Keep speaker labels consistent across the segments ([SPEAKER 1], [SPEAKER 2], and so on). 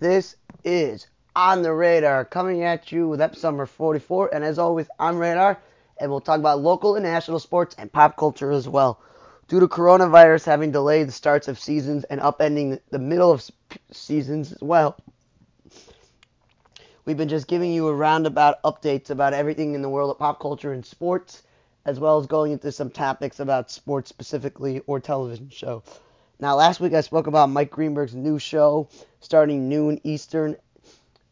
[SPEAKER 1] This is On the Radar coming at you with episode number 44. And as always, I'm Radar, and we'll talk about local and national sports and pop culture as well. Due to coronavirus having delayed the starts of seasons and upending the middle of seasons as well, we've been just giving you a roundabout updates about everything in the world of pop culture and sports, as well as going into some topics about sports specifically or television show. Now, last week I spoke about Mike Greenberg's new show starting noon Eastern,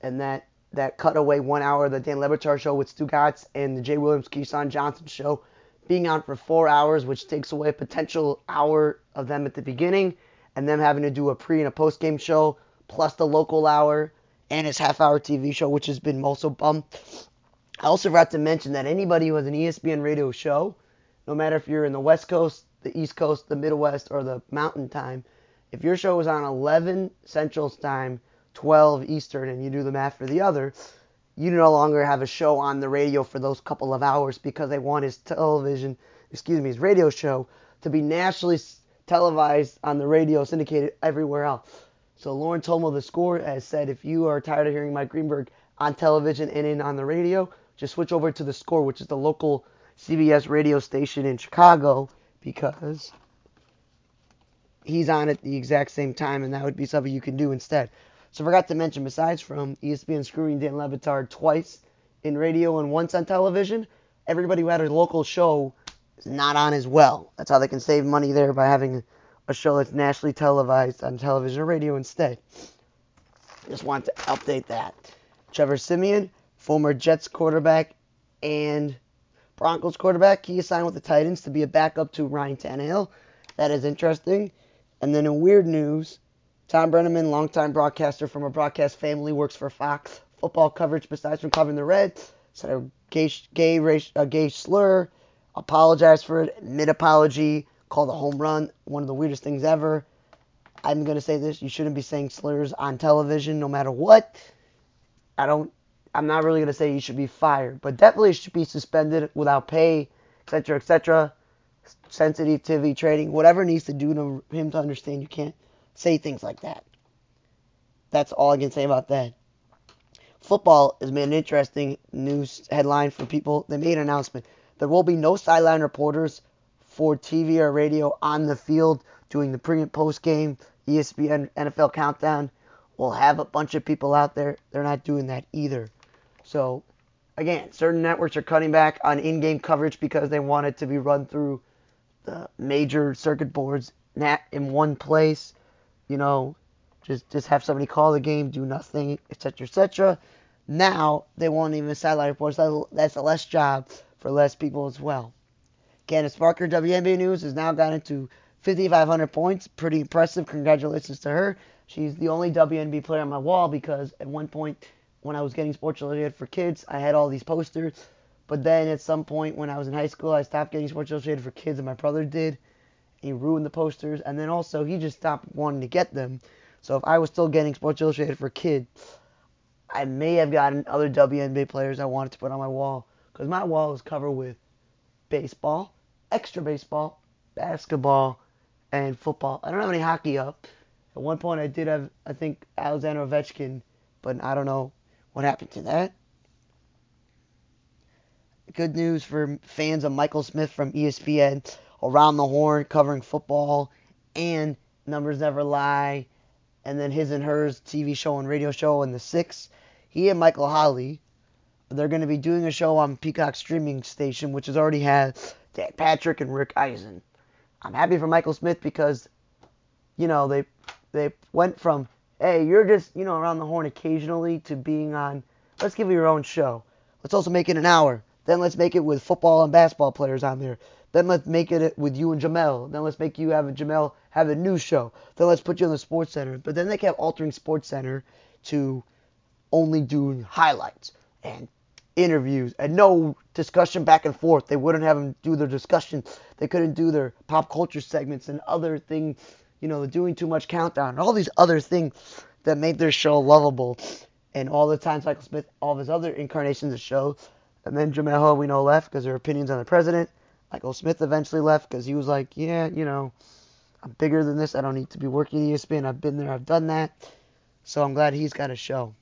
[SPEAKER 1] and that that cutaway one hour of the Dan Le Batard show with Stugotz and the Jay Williams Keyshawn Johnson show being on for four hours, which takes away a potential hour of them at the beginning, and them having to do a pre and a post game show, plus the local hour and his half hour TV show, which has been also bumped. I also forgot to mention that anybody who has an ESPN radio show, no matter if you're in the West Coast, the East Coast, the Midwest, or the Mountain Time, if your show is on 11 Central Time, 12 Eastern, and you do the math for the other, you no longer have a show on the radio for those couple of hours because they want his television, excuse me, his radio show to be nationally televised on the radio, syndicated everywhere else. So Lauren Tomo, the score, has said if you are tired of hearing Mike Greenberg on television and in on the radio, just switch over to the score, which is the local CBS radio station in Chicago, because he's on at the exact same time, and that would be something you can do instead. So forgot to mention, besides from ESPN screwing Dan Le Batard twice in radio and once on television, everybody who had a local show is not on as well. That's how they can save money there by having a show that's nationally televised on television or radio instead. Just want to update that. Trevor Siemian, former Jets quarterback and Broncos quarterback, he signed with the Titans to be a backup to Ryan Tannehill. That is interesting. And then in weird news, Tom Brennaman, longtime broadcaster from a broadcast family, works for Fox football coverage besides from covering the Reds. Said a gay, gay, a gay slur, apologized for it, mid apology, called a home run, one of the weirdest things ever. I'm going to say this, you shouldn't be saying slurs on television no matter what. I don't I'm not really going to say he should be fired, but definitely should be suspended without pay, etc., etc. Sensitivity training, whatever needs to do to him to understand you can't say things like that. That's all I can say about that. Football has been an interesting news headline for people. They made an announcement. There will be no sideline reporters for TV or radio on the field doing the pre and post game ESPN NFL countdown. We'll have a bunch of people out there. They're not doing that either. So, again, certain networks are cutting back on in game coverage because they want it to be run through the major circuit boards in one place. You know, just just have somebody call the game, do nothing, etc., etc. Now they won't even satellite reports. That's a less job for less people as well. Candace Parker, WNBA News, has now gotten to 5,500 points. Pretty impressive. Congratulations to her. She's the only WNBA player on my wall because at one point when I was getting Sports Illustrated for kids, I had all these posters. But then at some point when I was in high school, I stopped getting Sports Illustrated for kids, and my brother did. He ruined the posters, and then also he just stopped wanting to get them. So if I was still getting Sports Illustrated for kids, I may have gotten other WNBA players I wanted to put on my wall because my wall is covered with baseball, extra baseball, basketball, and football. I don't have any hockey up. At one point, I did have, I think, Alexander Ovechkin, but I don't know what happened to that? Good news for fans of Michael Smith from ESPN, Around the Horn, covering football, and Numbers Never Lie, and then his and hers TV show and radio show in the six. He and Michael Holley, they're going to be doing a show on Peacock streaming station, which has already had Dan Patrick and Rich Eisen. I'm happy for Michael Smith because, you know, they they went from hey, you're just, you know, around the horn occasionally to being on, let's give you your own show. Let's also make it an hour. Then let's make it with football and basketball players on there. Then let's make it with you and Jemele. Then let's make you have a Jemele have a new show. Then let's put you on the Sports Center. But then they kept altering Sports Center to only doing highlights and interviews and no discussion back and forth. They wouldn't have them do their discussion. They couldn't do their pop culture segments and other things you know, doing too much countdown, and all these other things that made their show lovable. And all the times Michael Smith, all of his other incarnations of the show, and then Jemele we know left because her opinions on the president. Michael Smith eventually left because he was like, yeah, you know, I'm bigger than this. I don't need to be working at ESPN. I've been there. I've done that. So I'm glad he's got a show.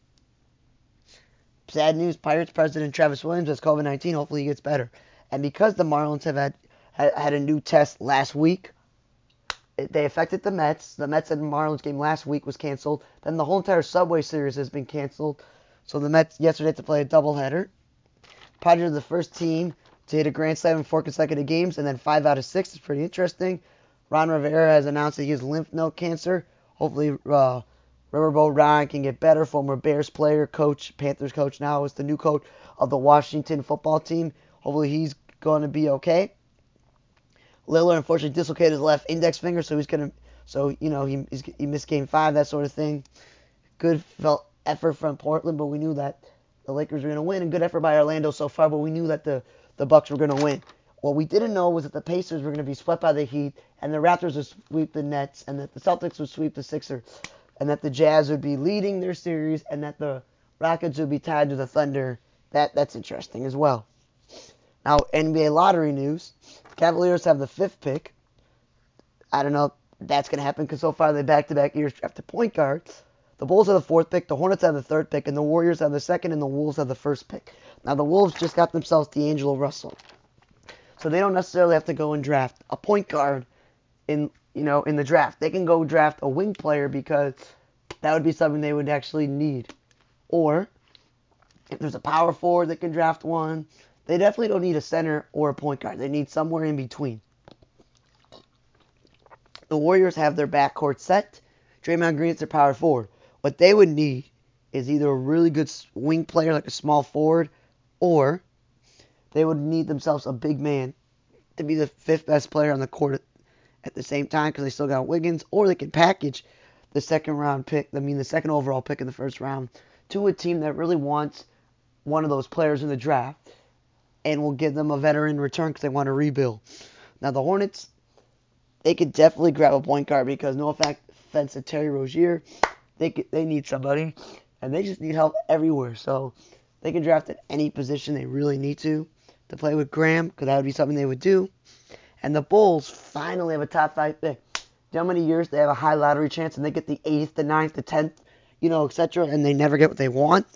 [SPEAKER 1] Sad news: Pirates president Travis Williams has COVID-19. Hopefully he gets better. And because the Marlins have had had a new test last week, they affected the Mets. The Mets and Marlins game last week was canceled. Then the whole entire Subway Series has been canceled. So the Mets yesterday had to play a doubleheader. Padres are the first team to hit a grand slam in four consecutive games, and then five out of six is pretty interesting. Ron Rivera has announced that he has lymph node cancer. Hopefully, uh, Riverboat Ron can get better. Former Bears player, coach, Panthers coach, now is the new coach of the Washington football team. Hopefully, he's going to be okay. Lillard unfortunately dislocated his left index finger, so he's gonna, so you know he he missed game five, that sort of thing. Good felt effort from Portland, but we knew that the Lakers were gonna win, and good effort by Orlando so far, but we knew that the the Bucks were gonna win. What we didn't know was that the Pacers were gonna be swept by the Heat, and the Raptors would sweep the Nets, and that the Celtics would sweep the Sixers, and that the Jazz would be leading their series, and that the Rockets would be tied to the Thunder. That that's interesting as well. Now NBA lottery news. Cavaliers have the fifth pick. I don't know if that's going to happen because so far they back-to-back years drafted point guards. The Bulls have the fourth pick, the Hornets have the third pick, and the Warriors have the second, and the Wolves have the first pick. Now the Wolves just got themselves D'Angelo Russell, so they don't necessarily have to go and draft a point guard in you know in the draft. They can go draft a wing player because that would be something they would actually need. Or if there's a power forward that can draft one, they definitely don't need a center or a point guard. They need somewhere in between. The Warriors have their backcourt set. Draymond Green is their power forward. What they would need is either a really good wing player like a small forward, or they would need themselves a big man to be the fifth best player on the court at the same time because they still got Wiggins, or they can package the second round pick, I mean the second overall pick in the first round, to a team that really wants one of those players in the draft and we'll give them a veteran return because they want to rebuild. Now the Hornets, they could definitely grab a point guard because no offense to Terry Rozier, they could, they need somebody, and they just need help everywhere. So they can draft at any position they really need to to play with Graham because that would be something they would do. And the Bulls finally have a top five pick. How many years they have a high lottery chance and they get the eighth, the ninth, the tenth, you know, etc. And they never get what they want.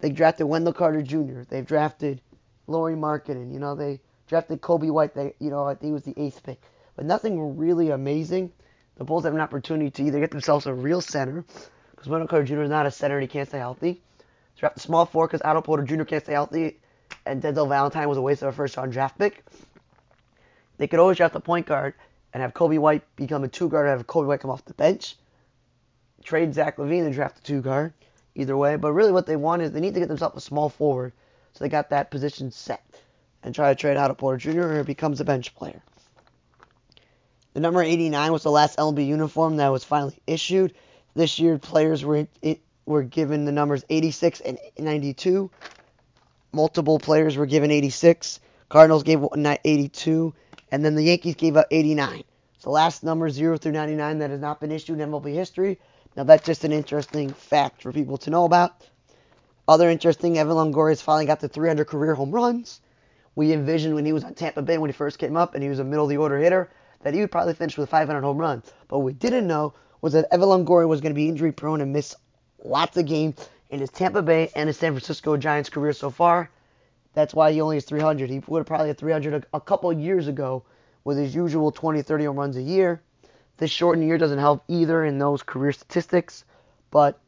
[SPEAKER 1] They drafted Wendell Carter Jr. They've drafted Lauri Markkanen. You know, they drafted Coby White. They, you know, I think he was the eighth pick, but nothing really amazing. The Bulls have an opportunity to either get themselves a real center, because Wendell Carter Jr. is not a center and he can't stay healthy. Draft a small four because Otto Porter Jr. can't stay healthy, and Denzel Valentine was a waste of a first round draft pick. They could always draft a point guard and have Coby White become a two guard and have Coby White come off the bench. Trade Zach LaVine and draft a two guard. Either way, but really what they want is they need to get themselves a small forward so they got that position set and try to trade out a Porter Jr. or becomes a bench player. The number 89 was the last LB uniform that was finally issued. This year, players were it, were given the numbers 86 and 92. Multiple players were given 86. Cardinals gave 82, and then the Yankees gave up 89. It's the last number 0 through 99 that has not been issued in MLB history. Now that's just an interesting fact for people to know about. Other interesting, Evan Longoria has finally got the 300 career home runs. We envisioned when he was on Tampa Bay when he first came up and he was a middle of the order hitter that he would probably finish with 500 home runs. But we didn't know was that Evan Longoria was going to be injury prone and miss lots of games in his Tampa Bay and his San Francisco Giants career so far. That's why he only has 300. He would have probably had 300 a, a couple years ago with his usual 20, 30 home runs a year. This shortened year doesn't help either in those career statistics, but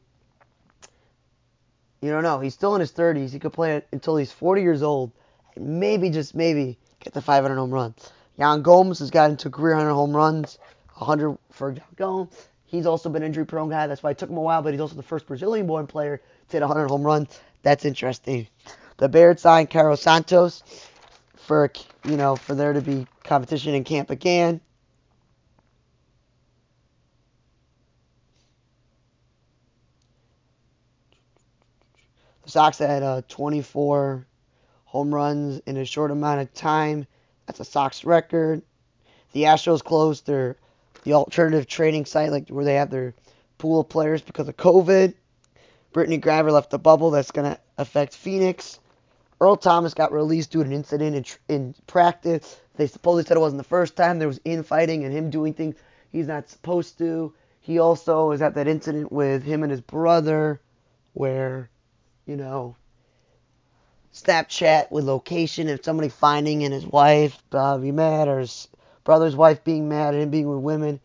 [SPEAKER 1] you don't know. He's still in his 30s. He could play until he's 40 years old. Maybe, just maybe, get the 500 home run. Yan Gomes has gotten to career 100 home runs, 100 for Yan Gomes. He's also been injury prone guy. That's why it took him a while, but he's also the first Brazilian born player to hit 100 home runs. That's interesting. The Bears signed Cairo Santos for, you know, for there to be competition in camp again. Sox had uh, 24 home runs in a short amount of time. That's a Sox record. The Astros closed their the alternative trading site, like where they have their pool of players because of COVID. Brittney Griner left the bubble. That's to affect Phoenix. Earl Thomas got released due to an incident in, in practice. They supposedly said it wasn't the first time. There was infighting and him doing things he's not supposed to. He also is at that incident with him and his brother where, you know, Snapchat with location of somebody finding and his wife uh, be mad or his brother's wife being mad and him being with women.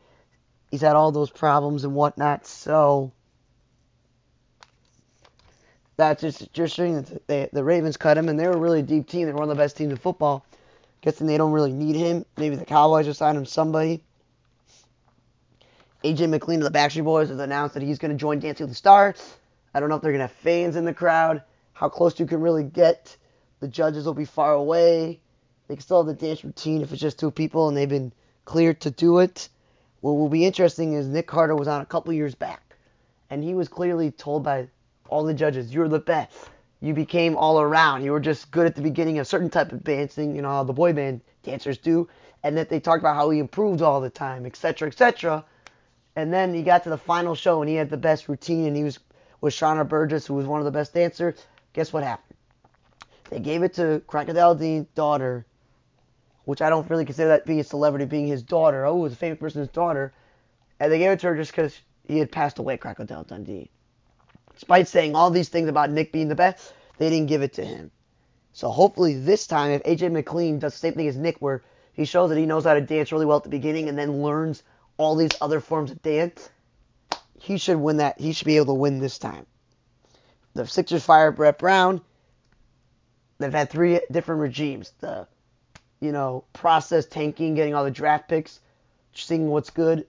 [SPEAKER 1] He's had all those problems and whatnot. So that's just just showing that the, the Ravens cut him and they were a really deep team. They're one of the best teams in football. Guessing they don't really need him. Maybe the Cowboys will sign him somebody. AJ McLean of the Backstreet Boys has announced that he's going to join Dancing with the Stars. I don't know if they're going to have fans in the crowd, how close you can really get. The judges will be far away. They can still have the dance routine if it's just two people and they've been cleared to do it. What will be interesting is Nick Carter was on a couple years back, and he was clearly told by all the judges, "You're the best. You became all around. You were just good at the beginning of certain type of dancing, you know how the boy band dancers do, and that they talked about how he improved all the time, etc., etc." And then he got to the final show and he had the best routine, and he was with Sharna Burgess, who was one of the best dancers. Guess what happened? They gave it to Crocodile Dean's daughter, which I don't really consider that being a celebrity, being his daughter. Oh, it was a famous person's daughter. And they gave it to her just because he had passed away, Crocodile Dundee. Despite saying all these things about Nick being the best, they didn't give it to him. So hopefully this time, if AJ McLean does the same thing as Nick, where he shows that he knows how to dance really well at the beginning and then learns all these other forms of dance, he should win that. He should be able to win this time. The Sixers fired Brett Brown. They've had three different regimes. The, you know, process tanking, getting all the draft picks, seeing what's good.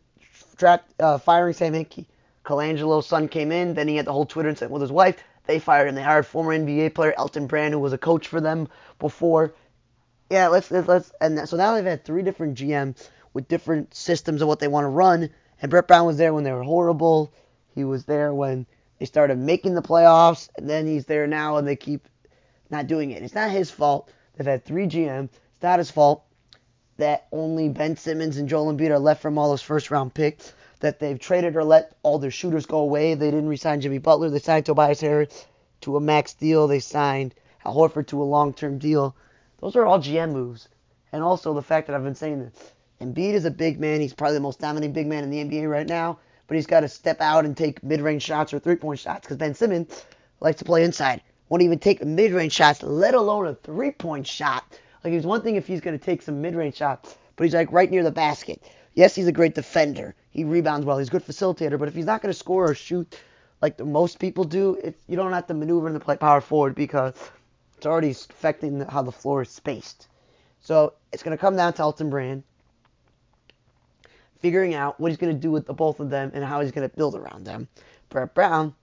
[SPEAKER 1] Draft, uh, firing Sam Hinkie. Colangelo's son came in. Then he had the whole Twitter incident with his wife. They fired him. They hired former NBA player Elton Brand, who was a coach for them before. Yeah, let's let's, let's and so now they've had three different GMs with different systems of what they want to run. And Brett Brown was there when they were horrible. He was there when they started making the playoffs, and then he's there now, and they keep not doing it. It's not his fault. They've had three GMs. It's not his fault that only Ben Simmons and Joel Embiid are left from all those first round picks. That they've traded or let all their shooters go away. They didn't resign Jimmy Butler. They signed Tobias Harris to a max deal. They signed Al Horford to a long term deal. Those are all GM moves. And also the fact that I've been saying this. Embiid is a big man. He's probably the most dominant big man in the NBA right now. But he's got to step out and take mid-range shots or three-point shots because Ben Simmons likes to play inside. Won't even take mid-range shots, let alone a three-point shot. Like he's one thing if he's going to take some mid-range shots, but he's like right near the basket. Yes, he's a great defender. He rebounds well. He's a good facilitator. But if he's not going to score or shoot like most people do, it, you don't have to maneuver in the play power forward because it's already affecting how the floor is spaced. So it's going to come down to Elton Brand figuring out what he's going to do with the both of them and how he's going to build around them. Brett Brown,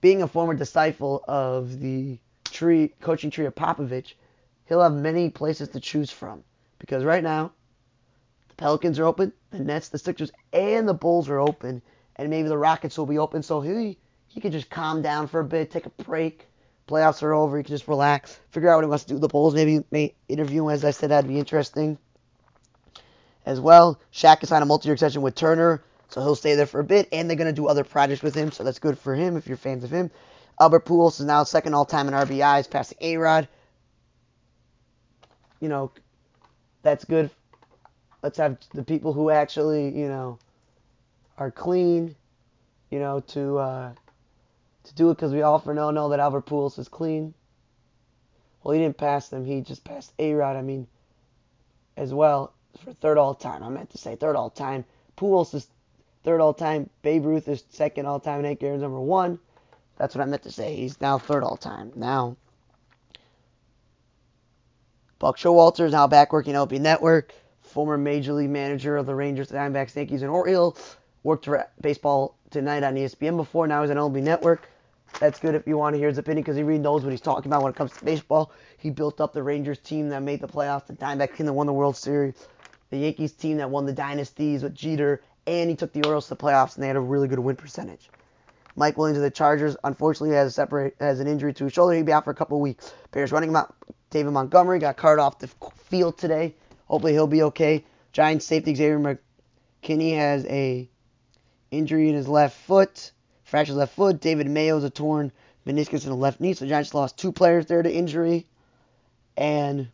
[SPEAKER 1] being a former disciple of the tree coaching tree of Popovich, he'll have many places to choose from because right now the Pelicans are open, the Nets, the Sixers, and the Bulls are open, and maybe the Rockets will be open. So he he could just calm down for a bit, take a break. Playoffs are over. He can just relax, figure out what he wants to do with the Bulls. Maybe may interview him, as I said, that'd be interesting as well. Shaq is on a multi-year extension with Turner, so he'll stay there for a bit, and they're going to do other projects with him, so that's good for him if you're fans of him. Albert Pujols is now second all-time in RBIs, passing A-Rod. You know, that's good. Let's have the people who actually, you know, are clean, you know, to uh, to do it because we all for now know that Albert Pujols is clean. Well, he didn't pass them; he just passed A-Rod. I mean, as well for third all time. I meant to say third all time. Pujols is third all time. Babe Ruth is second all time. And Hank Aaron's number one. That's what I meant to say. He's now third all time. Now, Buck Showalter is now back working at LB Network. Former major league manager of the Rangers, Diamondbacks, Yankees, and Orioles. Worked for baseball tonight on ESPN before. Now he's on LB Network. That's good if you want to hear his opinion because he really knows what he's talking about when it comes to baseball. He built up the Rangers team that made the playoffs, the Diamondbacks team that won the World Series the Yankees team that won the dynasties with Jeter, and he took the Orioles to the playoffs, and they had a really good win percentage. Mike Williams of the Chargers unfortunately has a separate has an injury to his shoulder. He'll be out for a couple weeks. Bears running him out. David Montgomery got carted off the field today. Hopefully he'll be okay. Giants safety Xavier McKinney has a injury in his left foot, fractured left foot. David Mayo's a torn meniscus in the left knee. So Giants lost two players there to injury. And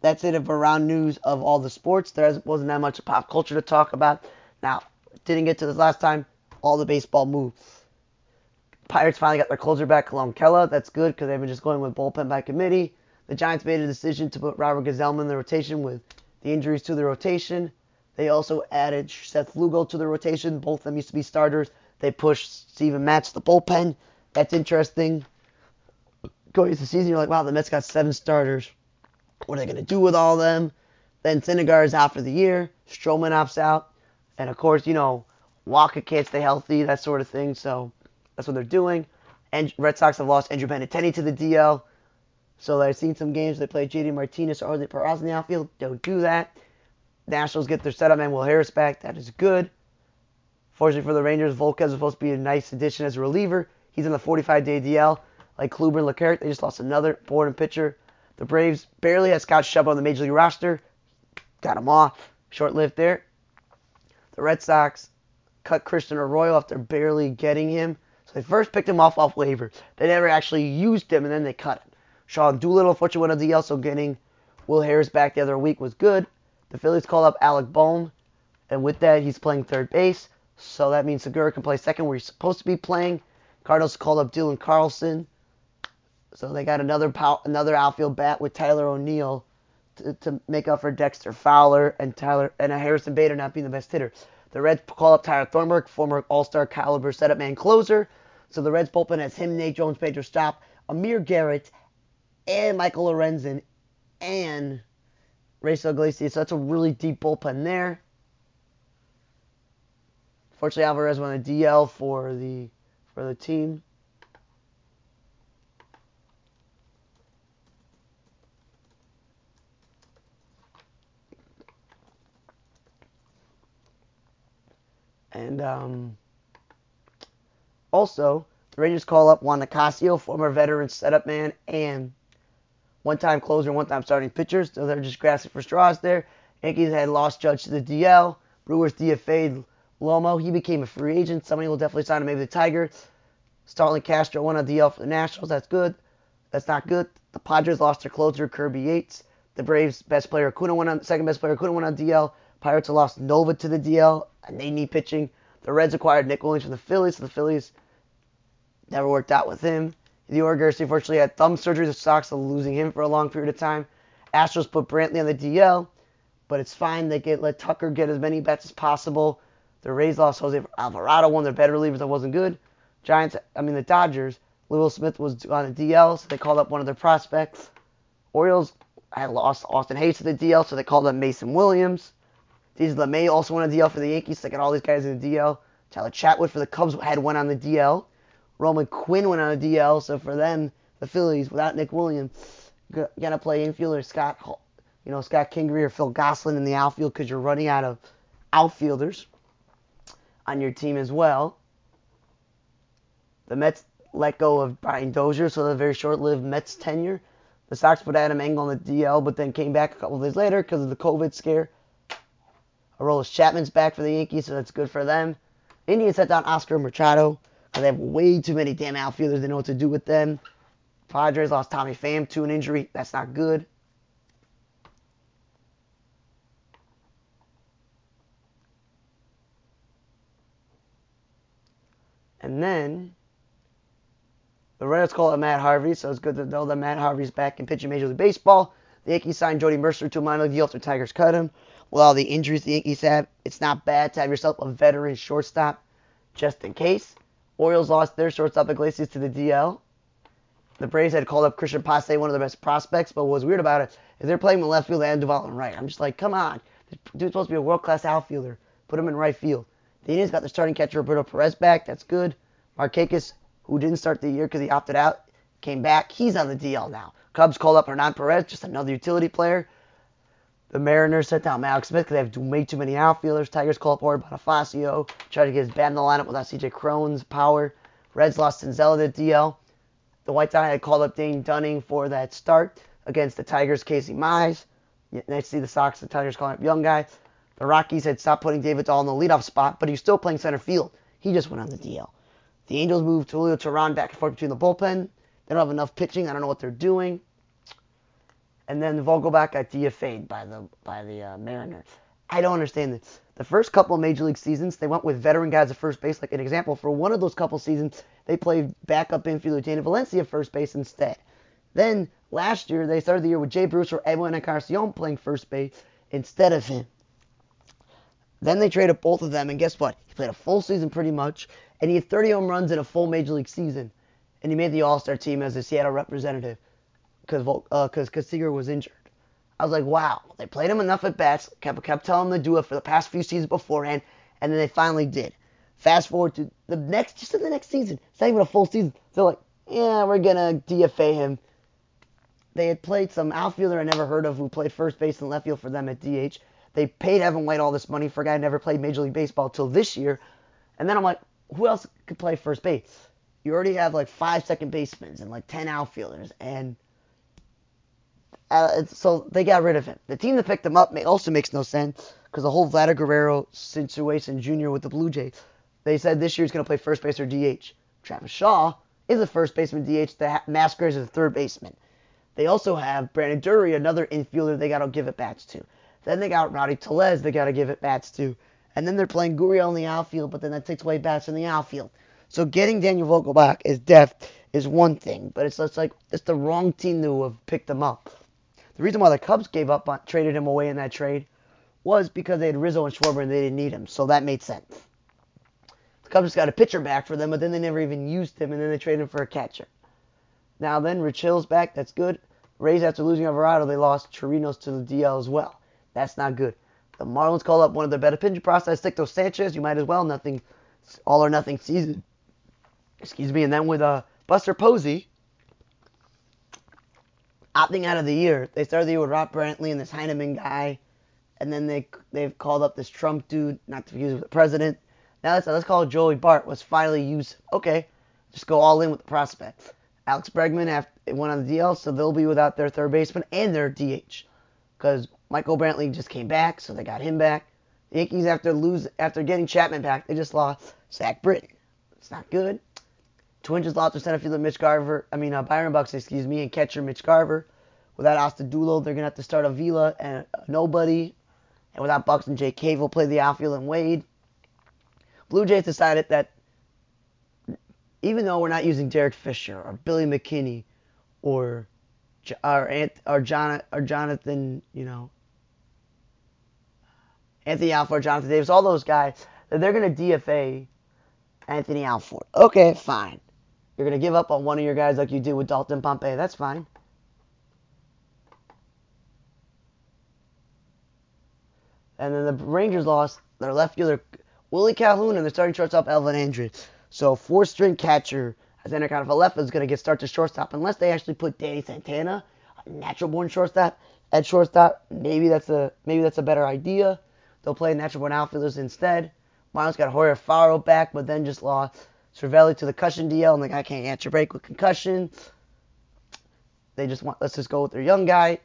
[SPEAKER 1] that's it of around news of all the sports. There wasn't that much pop culture to talk about. Now, didn't get to this last time. All the baseball moves. Pirates finally got their closer back, Keone Kela. That's good because they've been just going with bullpen by committee. The Giants made a decision to put Robert Gsellman in the rotation with the injuries to the rotation. They also added Seth Lugo to the rotation. Both of them used to be starters. They pushed Steven Matz the bullpen. That's interesting. Going into the season, you're like, wow, the Mets got seven starters. What are they going to do with all them? Then Syndergaard is out for the year. Stroman opts out. And of course, you know, Walker can't stay healthy, that sort of thing. So that's what they're doing. And Red Sox have lost Andrew Benintendi to the DL. So I've seen some games they play JD Martinez or Jose Peraza in the outfield. Don't do that. Nationals get their setup man Will Harris back. That is good. Fortunately for the Rangers, Volquez is supposed to be a nice addition as a reliever. He's in the 45-day DL. Like Kluber and Leclerc, they just lost another important pitcher. The Braves barely had Scott Schebler on the Major League roster. Got him off. Short-lived there. The Red Sox cut Christian Arroyo after barely getting him. So they first picked him off off waivers. They never actually used him, and then they cut him. Sean Doolittle, unfortunately, went on DL, so getting Will Harris back the other week was good. The Phillies called up Alec Bohm, and with that, he's playing third base. So that means Segura can play second where he's supposed to be playing. Cardinals called up Dylan Carlson. So they got another pow- another outfield bat with Tyler O'Neill to, to, make up for Dexter Fowler and Tyler and Harrison Bader not being the best hitter. The Reds call up Tyler Thornburg, former All-Star caliber setup man closer. So the Reds bullpen has him, Nate Jones, Pedro Strop, Amir Garrett, and Michael Lorenzen, and Raisel Iglesias. So that's a really deep bullpen there. Fortunately, Alvarez won a DL for the for the team. And um, also, the Rangers call up Juan Nicasio, former veteran setup man and one-time closer, one-time starting pitcher. So they're just grasping for straws there. Yankees had lost Judge to the DL. Brewers DFA'd Lomo. He became a free agent. Somebody will definitely sign him. Maybe the Tigers. Starlin Castro won a DL for the Nationals. That's good. That's not good. The Padres lost their closer Kirby Yates. The Braves' best player Acuna went on. Second best player Acuna went on DL. Pirates have lost Nova to the DL, and they need pitching. The Reds acquired Nick Williams from the Phillies. So the Phillies never worked out with him. The Garcia unfortunately had thumb surgery. The Sox are losing him for a long period of time. Astros put Brantley on the DL, but it's fine. They get let Tucker get as many bets as possible. The Rays lost Jose Alvarado, one of their better relievers that wasn't good. Giants, I mean the Dodgers, Will Smith was on the DL, so they called up one of their prospects. Orioles had lost Austin Hays to the DL, so they called up Mason Williams. DJ LeMahieu also won a DL for the Yankees. They got all these guys in the DL. Tyler Chatwood for the Cubs had one on the DL. Roman Quinn went on the DL, so for them, the Phillies, without Nick Williams, gonna play infielder Scott, you know, Scott Kingery or Phil Gosselin in the outfield because you're running out of outfielders on your team as well. The Mets let go of Brian Dozier, so a very short-lived Mets tenure. The Sox put Adam Engel on the DL, but then came back a couple days later because of the COVID scare. Aroldis Chapman's back for the Yankees, so that's good for them. Indians set down Oscar Mercado because they have way too many damn outfielders. They know what to do with them. Padres lost Tommy Pham to an injury. That's not good. And then the Reds call it Matt Harvey, so it's good to know that Matt Harvey's back in pitching Major League Baseball. The Yankees signed Jordy Mercer to a minor league deal after Tigers cut him. All the injuries the Yankees have, it's not bad to have yourself a veteran shortstop just in case. Orioles lost their shortstop Iglesias to the DL. The Braves had called up Cristian Pache, one of their best prospects, but what was weird about it is they're playing in left field and Duvall in right. I'm just like, come on. This dude's supposed to be a world class outfielder. Put him in right field. The Indians got their starting catcher Roberto Perez back. That's good. Markakis, who didn't start the year because he opted out, came back. He's on the DL now. Cubs called up Hernan Perez, just another utility player. The Mariners sent down Mallex Smith because they have way too many outfielders. Tigers call up Ori Bonifacio, try to get his bat in the lineup without CJ Cron's power. Reds lost Senzel to DL. The White Sox had called up Dane Dunning for that start against the Tigers' Casey Mize. Next, to see the Sox, the Tigers calling up young guy. The Rockies had stopped putting David Dahl in the leadoff spot, but he's still playing center field. He just went on the DL. The Angels moved Julio Teheran back and forth between the bullpen. They don't have enough pitching. I don't know what they're doing. And then Vogelbach got DFA'd by the by the uh, Mariners. I don't understand this. The first couple of major league seasons, they went with veteran guys at first base. Like an example, for one of those couple seasons, they played backup infielder Daniel Valencia first base instead. Then last year, they started the year with Jay Bruce or Edwin Encarnacion playing first base instead of him. Then they traded both of them, and guess what? He played a full season pretty much, and he had 30 home runs in a full major league season, and he made the All Star team as a Seattle representative because uh, Seager was injured. I was like, wow, they played him enough at bats, kept kept telling him to do it for the past few seasons beforehand, and then they finally did. Fast forward to the next, just in the next season, it's not even a full season. They're like, yeah, we're gonna DFA him. They had played some outfielder I never heard of who played first base and left field for them at DH. They paid Evan White all this money for a guy who never played Major League Baseball till this year. And then I'm like, who else could play first base? You already have like five second basemen and like 10 outfielders. And uh, so they got rid of him. The team that picked him up also makes no sense because the whole Vladimir Guerrero situation, Jr. with the Blue Jays, they said this year he's going to play first base or DH. Travis Shaw is a first baseman DH. The Masquerades is a third baseman. They also have Brandon Drury, another infielder they got to give it bats to. Then they got Rowdy Tellez they got to give it bats to. And then they're playing Gurriel in the outfield, but then that takes away bats in the outfield. So getting Daniel Vogelbach is depth is one thing, but it's just like it's the wrong team to have picked him up. The reason why the Cubs gave up on traded him away in that trade was because they had Rizzo and Schwarber and they didn't need him, so that made sense. The Cubs just got a pitcher back for them, but then they never even used him, and then they traded him for a catcher. Now then, Rich Hill's back, that's good. Rays after losing Alvarado, they lost Chirinos to the DL as well. That's not good. The Marlins call up one of their better pitching prospects, Sixto Sanchez. You might as well nothing, all or nothing season. Excuse me. And then with uh, Buster Posey opting out of the year, they started the year with Rob Brantley and this Heineman guy, and then they they've called up this Trump dude, not to confuse with the president. Now let's let's call Joey Bart was finally used. Okay, just go all in with the prospects. Alex Bregman after, went on the DL, so they'll be without their third baseman and their DH because Michael Brantley just came back, so they got him back. The Yankees, after lose after getting Chapman back, they just lost Zach Britton. It's not good. Twins just lost their center fielder Mitch Garver. I mean uh, Byron Buxton, excuse me, and catcher Mitch Garver. Without Astudillo, they're gonna have to start Avila and nobody. And without Buxton, Jake Cave will play the outfield and Wade. Blue Jays decided that even though we're not using Derek Fisher or Billy McKinney or or, or, John, or Jonathan, you know, Anthony Alford, Jonathan Davis, all those guys, that they're going to DFA Anthony Alford. Okay, fine. You're going to give up on one of your guys like you do with Dalton Pompey. That's fine. And then the Rangers lost their left fielder, Willie Calhoun, and their starting shortstop, Elvis Andrus. So, four string catcher as Enrique left is going to get start to shortstop unless they actually put Danny Santana, a natural born shortstop, at shortstop. Maybe that's a maybe that's a better idea. They'll play natural born outfielders instead. Miles got Jorge Alfaro back, but then just lost Cervelli to the concussion DL, and the guy can't answer break with concussion. They just want let's just go with their young guy.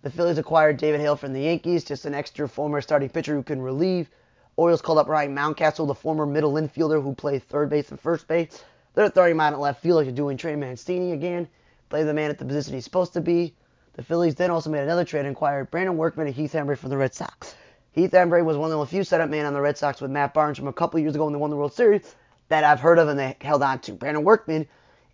[SPEAKER 1] The Phillies acquired David Hale from the Yankees, just an extra former starting pitcher who can relieve. Orioles called up Ryan Mountcastle, the former middle infielder who played third base and first base. They're throwing him out at left field like you're doing Trey Mancini again. Play the man at the position he's supposed to be. The Phillies then also made another trade and acquired Brandon Workman and Heath Hembree from the Red Sox. Heath Hembree was one of the few setup men on the Red Sox with Matt Barnes from a couple years ago when they won the World Series that I've heard of and they held on to. Brandon Workman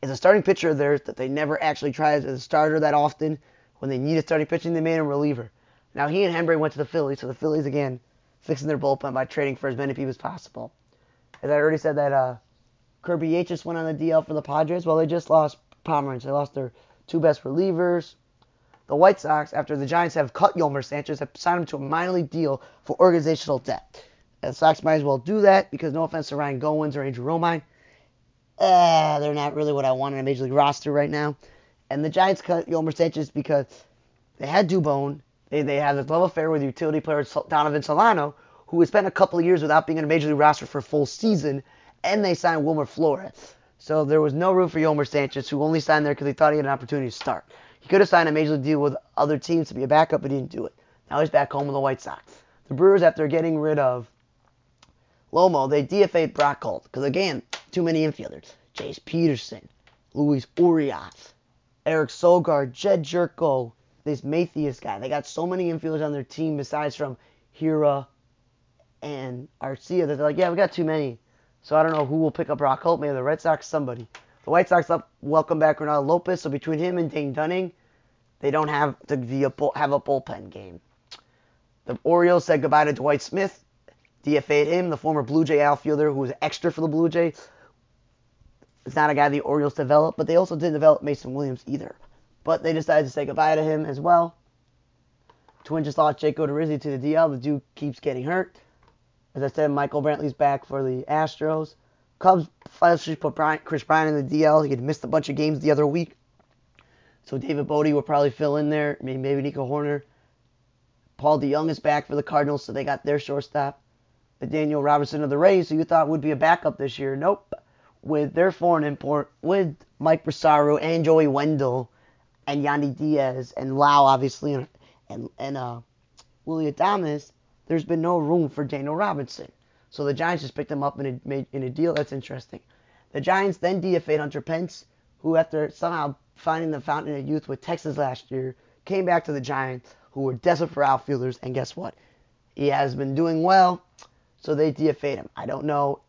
[SPEAKER 1] is a starting pitcher of theirs that they never actually tried as a starter that often. When they needed starting pitching, they made him reliever. Now he and Hembree went to the Phillies, so the Phillies again fixing their bullpen by trading for as many people as possible. As I already said, that uh, Kirby Yates went on the DL for the Padres. Well, they just lost Pomeranz. They lost their two best relievers. The White Sox, after the Giants have cut Yolmer Sanchez, have signed him to a minor league deal for organizational debt. And the Sox might as well do that because no offense to Ryan Goins or Andrew Romine, uh, they're not really what I want in a major league roster right now. And the Giants cut Yolmer Sanchez because they had Dubon. They, they had this love affair with utility player Donovan Solano, who has spent a couple of years without being in a major league roster for a full season and they signed Wilmer Flores. So there was no room for Yolmer Sanchez, who only signed there because he thought he had an opportunity to start. He could have signed a major league deal with other teams to be a backup, but he didn't do it. Now he's back home with the White Sox. The Brewers, after getting rid of Lomo, they DFA'd Brock Holt because again, too many infielders. Jace Peterson, Luis Urias, Eric Sogard, Jed Gyorko, this Mathias guy. They got so many infielders on their team besides from Hiura and Arcia. That they're like, yeah, we got too many. So I don't know who will pick up Brock Holt. Maybe the Red Sox, somebody. The White Sox up, welcome back Reynaldo Lopez. So between him and Dane Dunning, they don't have to be a have a bullpen game. The Orioles said goodbye to Dwight Smith. DFA'd him, the former Blue Jay outfielder who was extra for the Blue Jays. It's not a guy the Orioles developed, but they also didn't develop Mason Williams either. But they decided to say goodbye to him as well. Twins just lost Jake Odorizzi to the DL. The dude keeps getting hurt. As I said, Michael Brantley's back for the Astros. Cubs finally put Brian, Kris Bryant in the DL. He had missed a bunch of games the other week. So David Bote will probably fill in there. Maybe, maybe Nico Hoerner. Paul DeJong is back for the Cardinals, so they got their shortstop. Daniel Robertson of the Rays, who you thought would be a backup this year. Nope. With their foreign import, with Mike Brosseau and Joey Wendle and Yandy Diaz and Lau, obviously, and, and, and uh, Willy Adames, there's been no room for Daniel Robertson. So the Giants just picked him up in a, in a deal. That's interesting. The Giants then DFA'd Hunter Pence, who, after somehow finding the fountain of youth with Texas last year, came back to the Giants, who were desperate for outfielders. And guess what? He has been doing well, so they DFA'd him. I don't know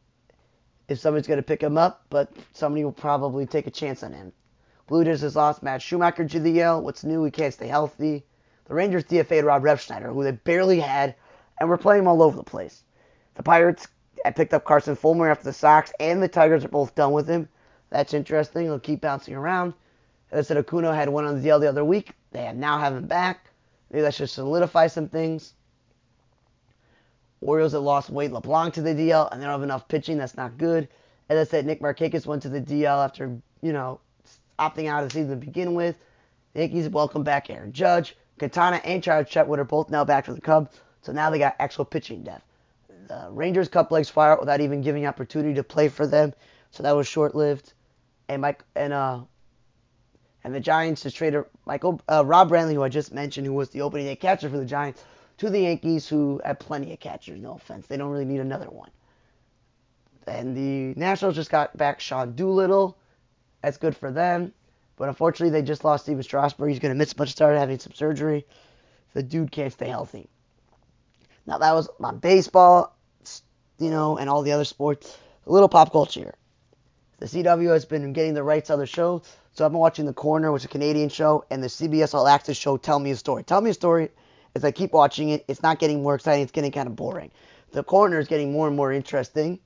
[SPEAKER 1] if somebody's going to pick him up, but somebody will probably take a chance on him. Blue Jays has lost Matt Shoemaker to the DL. What's new? He can't stay healthy. The Rangers DFA'd Rob Refsnyder, who they barely had, and we're playing him all over the place. The Pirates picked up Carson Fulmer after the Sox and the Tigers are both done with him. That's interesting. He'll keep bouncing around. As I said, Acuna had one on the DL the other week. They now have him back. Maybe that should solidify some things. Orioles have lost Wade LeBlanc to the DL, and they don't have enough pitching. That's not good. As I said, Nick Markakis went to the DL after, you know, opting out of the season to begin with. The Yankees welcome back Aaron Judge. Quintana and Charles Chetwood are both now back for the Cubs, so now they got actual pitching depth. The Rangers cut Blake Swihart without even giving opportunity to play for them, so that was short-lived. And Mike and uh and the Giants just traded Michael uh, Rob Brantley, who I just mentioned, who was the opening day catcher for the Giants, to the Yankees, who have plenty of catchers. No offense, they don't really need another one. And the Nationals just got back Sean Doolittle. That's good for them. But unfortunately, they just lost Stephen Strasburg. He's going to miss a bunch. Of started having some surgery. The dude can't stay healthy. Now that was my baseball, you know, and all the other sports. A little pop culture. The CW has been getting the rights to other shows, so I've been watching The Coroner, which is a Canadian show, and the CBS All Access show Tell Me a Story. Tell Me a Story. As I keep watching it, it's not getting more exciting. It's getting kind of boring. The Coroner is getting more and more interesting,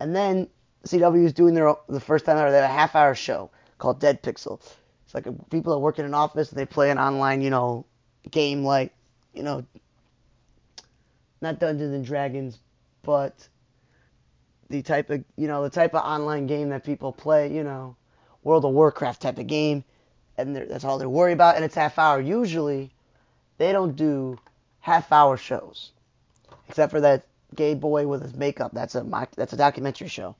[SPEAKER 1] and then CW is doing their the first time ever. They have a half hour show called Dead Pixel. It's like people that work in an office and they play an online, you know, game like, you know, not Dungeons and Dragons, but the type of, you know, the type of online game that people play, you know, World of Warcraft type of game, and that's all they're worried about. And it's half hour. Usually, they don't do half hour shows, except for that gay boy with his makeup. That's a that's a documentary show.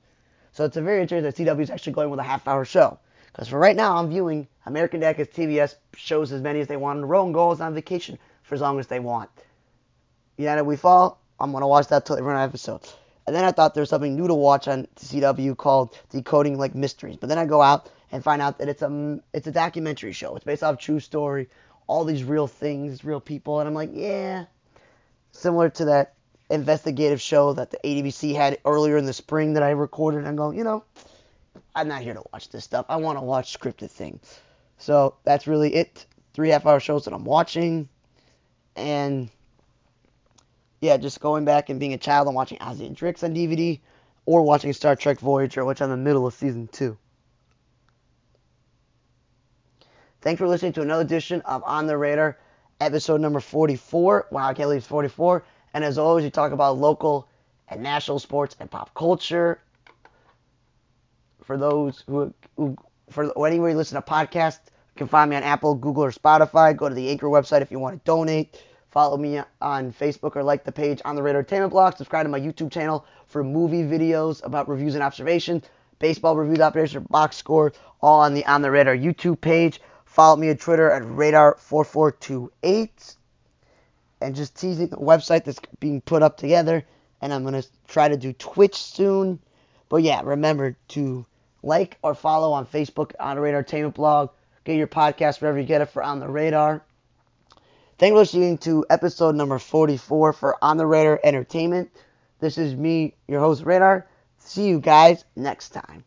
[SPEAKER 1] So it's a very interesting that CW is actually going with a half hour show. Because for right now, I'm viewing American Dad as TBS shows as many as they want in a row and goes on vacation for as long as they want. United We Fall, I'm going to watch that till of episodes. And then I thought there was something new to watch on CW called Decoding Like Mysteries. But then I go out and find out that it's a, it's a documentary show. It's based off true story, all these real things, real people. And I'm like, yeah. Similar to that investigative show that the ADBC had earlier in the spring that I recorded. I'm going, you know, I'm not here to watch this stuff. I want to watch scripted things. So that's really it. Three half hour shows that I'm watching. And yeah, just going back and being a child and watching Ozzy and Drix on DVD or watching Star Trek Voyager, which I'm in the middle of season two. Thanks for listening to another edition of On the Radar, episode number 44. Wow, I can't believe it's 44. And as always, we talk about local and national sports and pop culture. For those who, who for anywhere you listen to podcasts, you can find me on Apple, Google, or Spotify. Go to the Anchor website if you want to donate. Follow me on Facebook or like the page on the Radar Entertainment Blog. Subscribe to my YouTube channel for movie videos about reviews and observations, baseball reviews, operations, box score, all on the On the Radar YouTube page. Follow me on Twitter at Radar4428 and just teasing the website that's being put up together. And I'm going to try to do Twitch soon. But yeah, remember to like or follow on Facebook on the Radar Entertainment blog. Get your podcast wherever you get it for On the Radar. Thank you for listening to episode number 44 for On the Radar Entertainment. This is me, your host Radar. See you guys next time.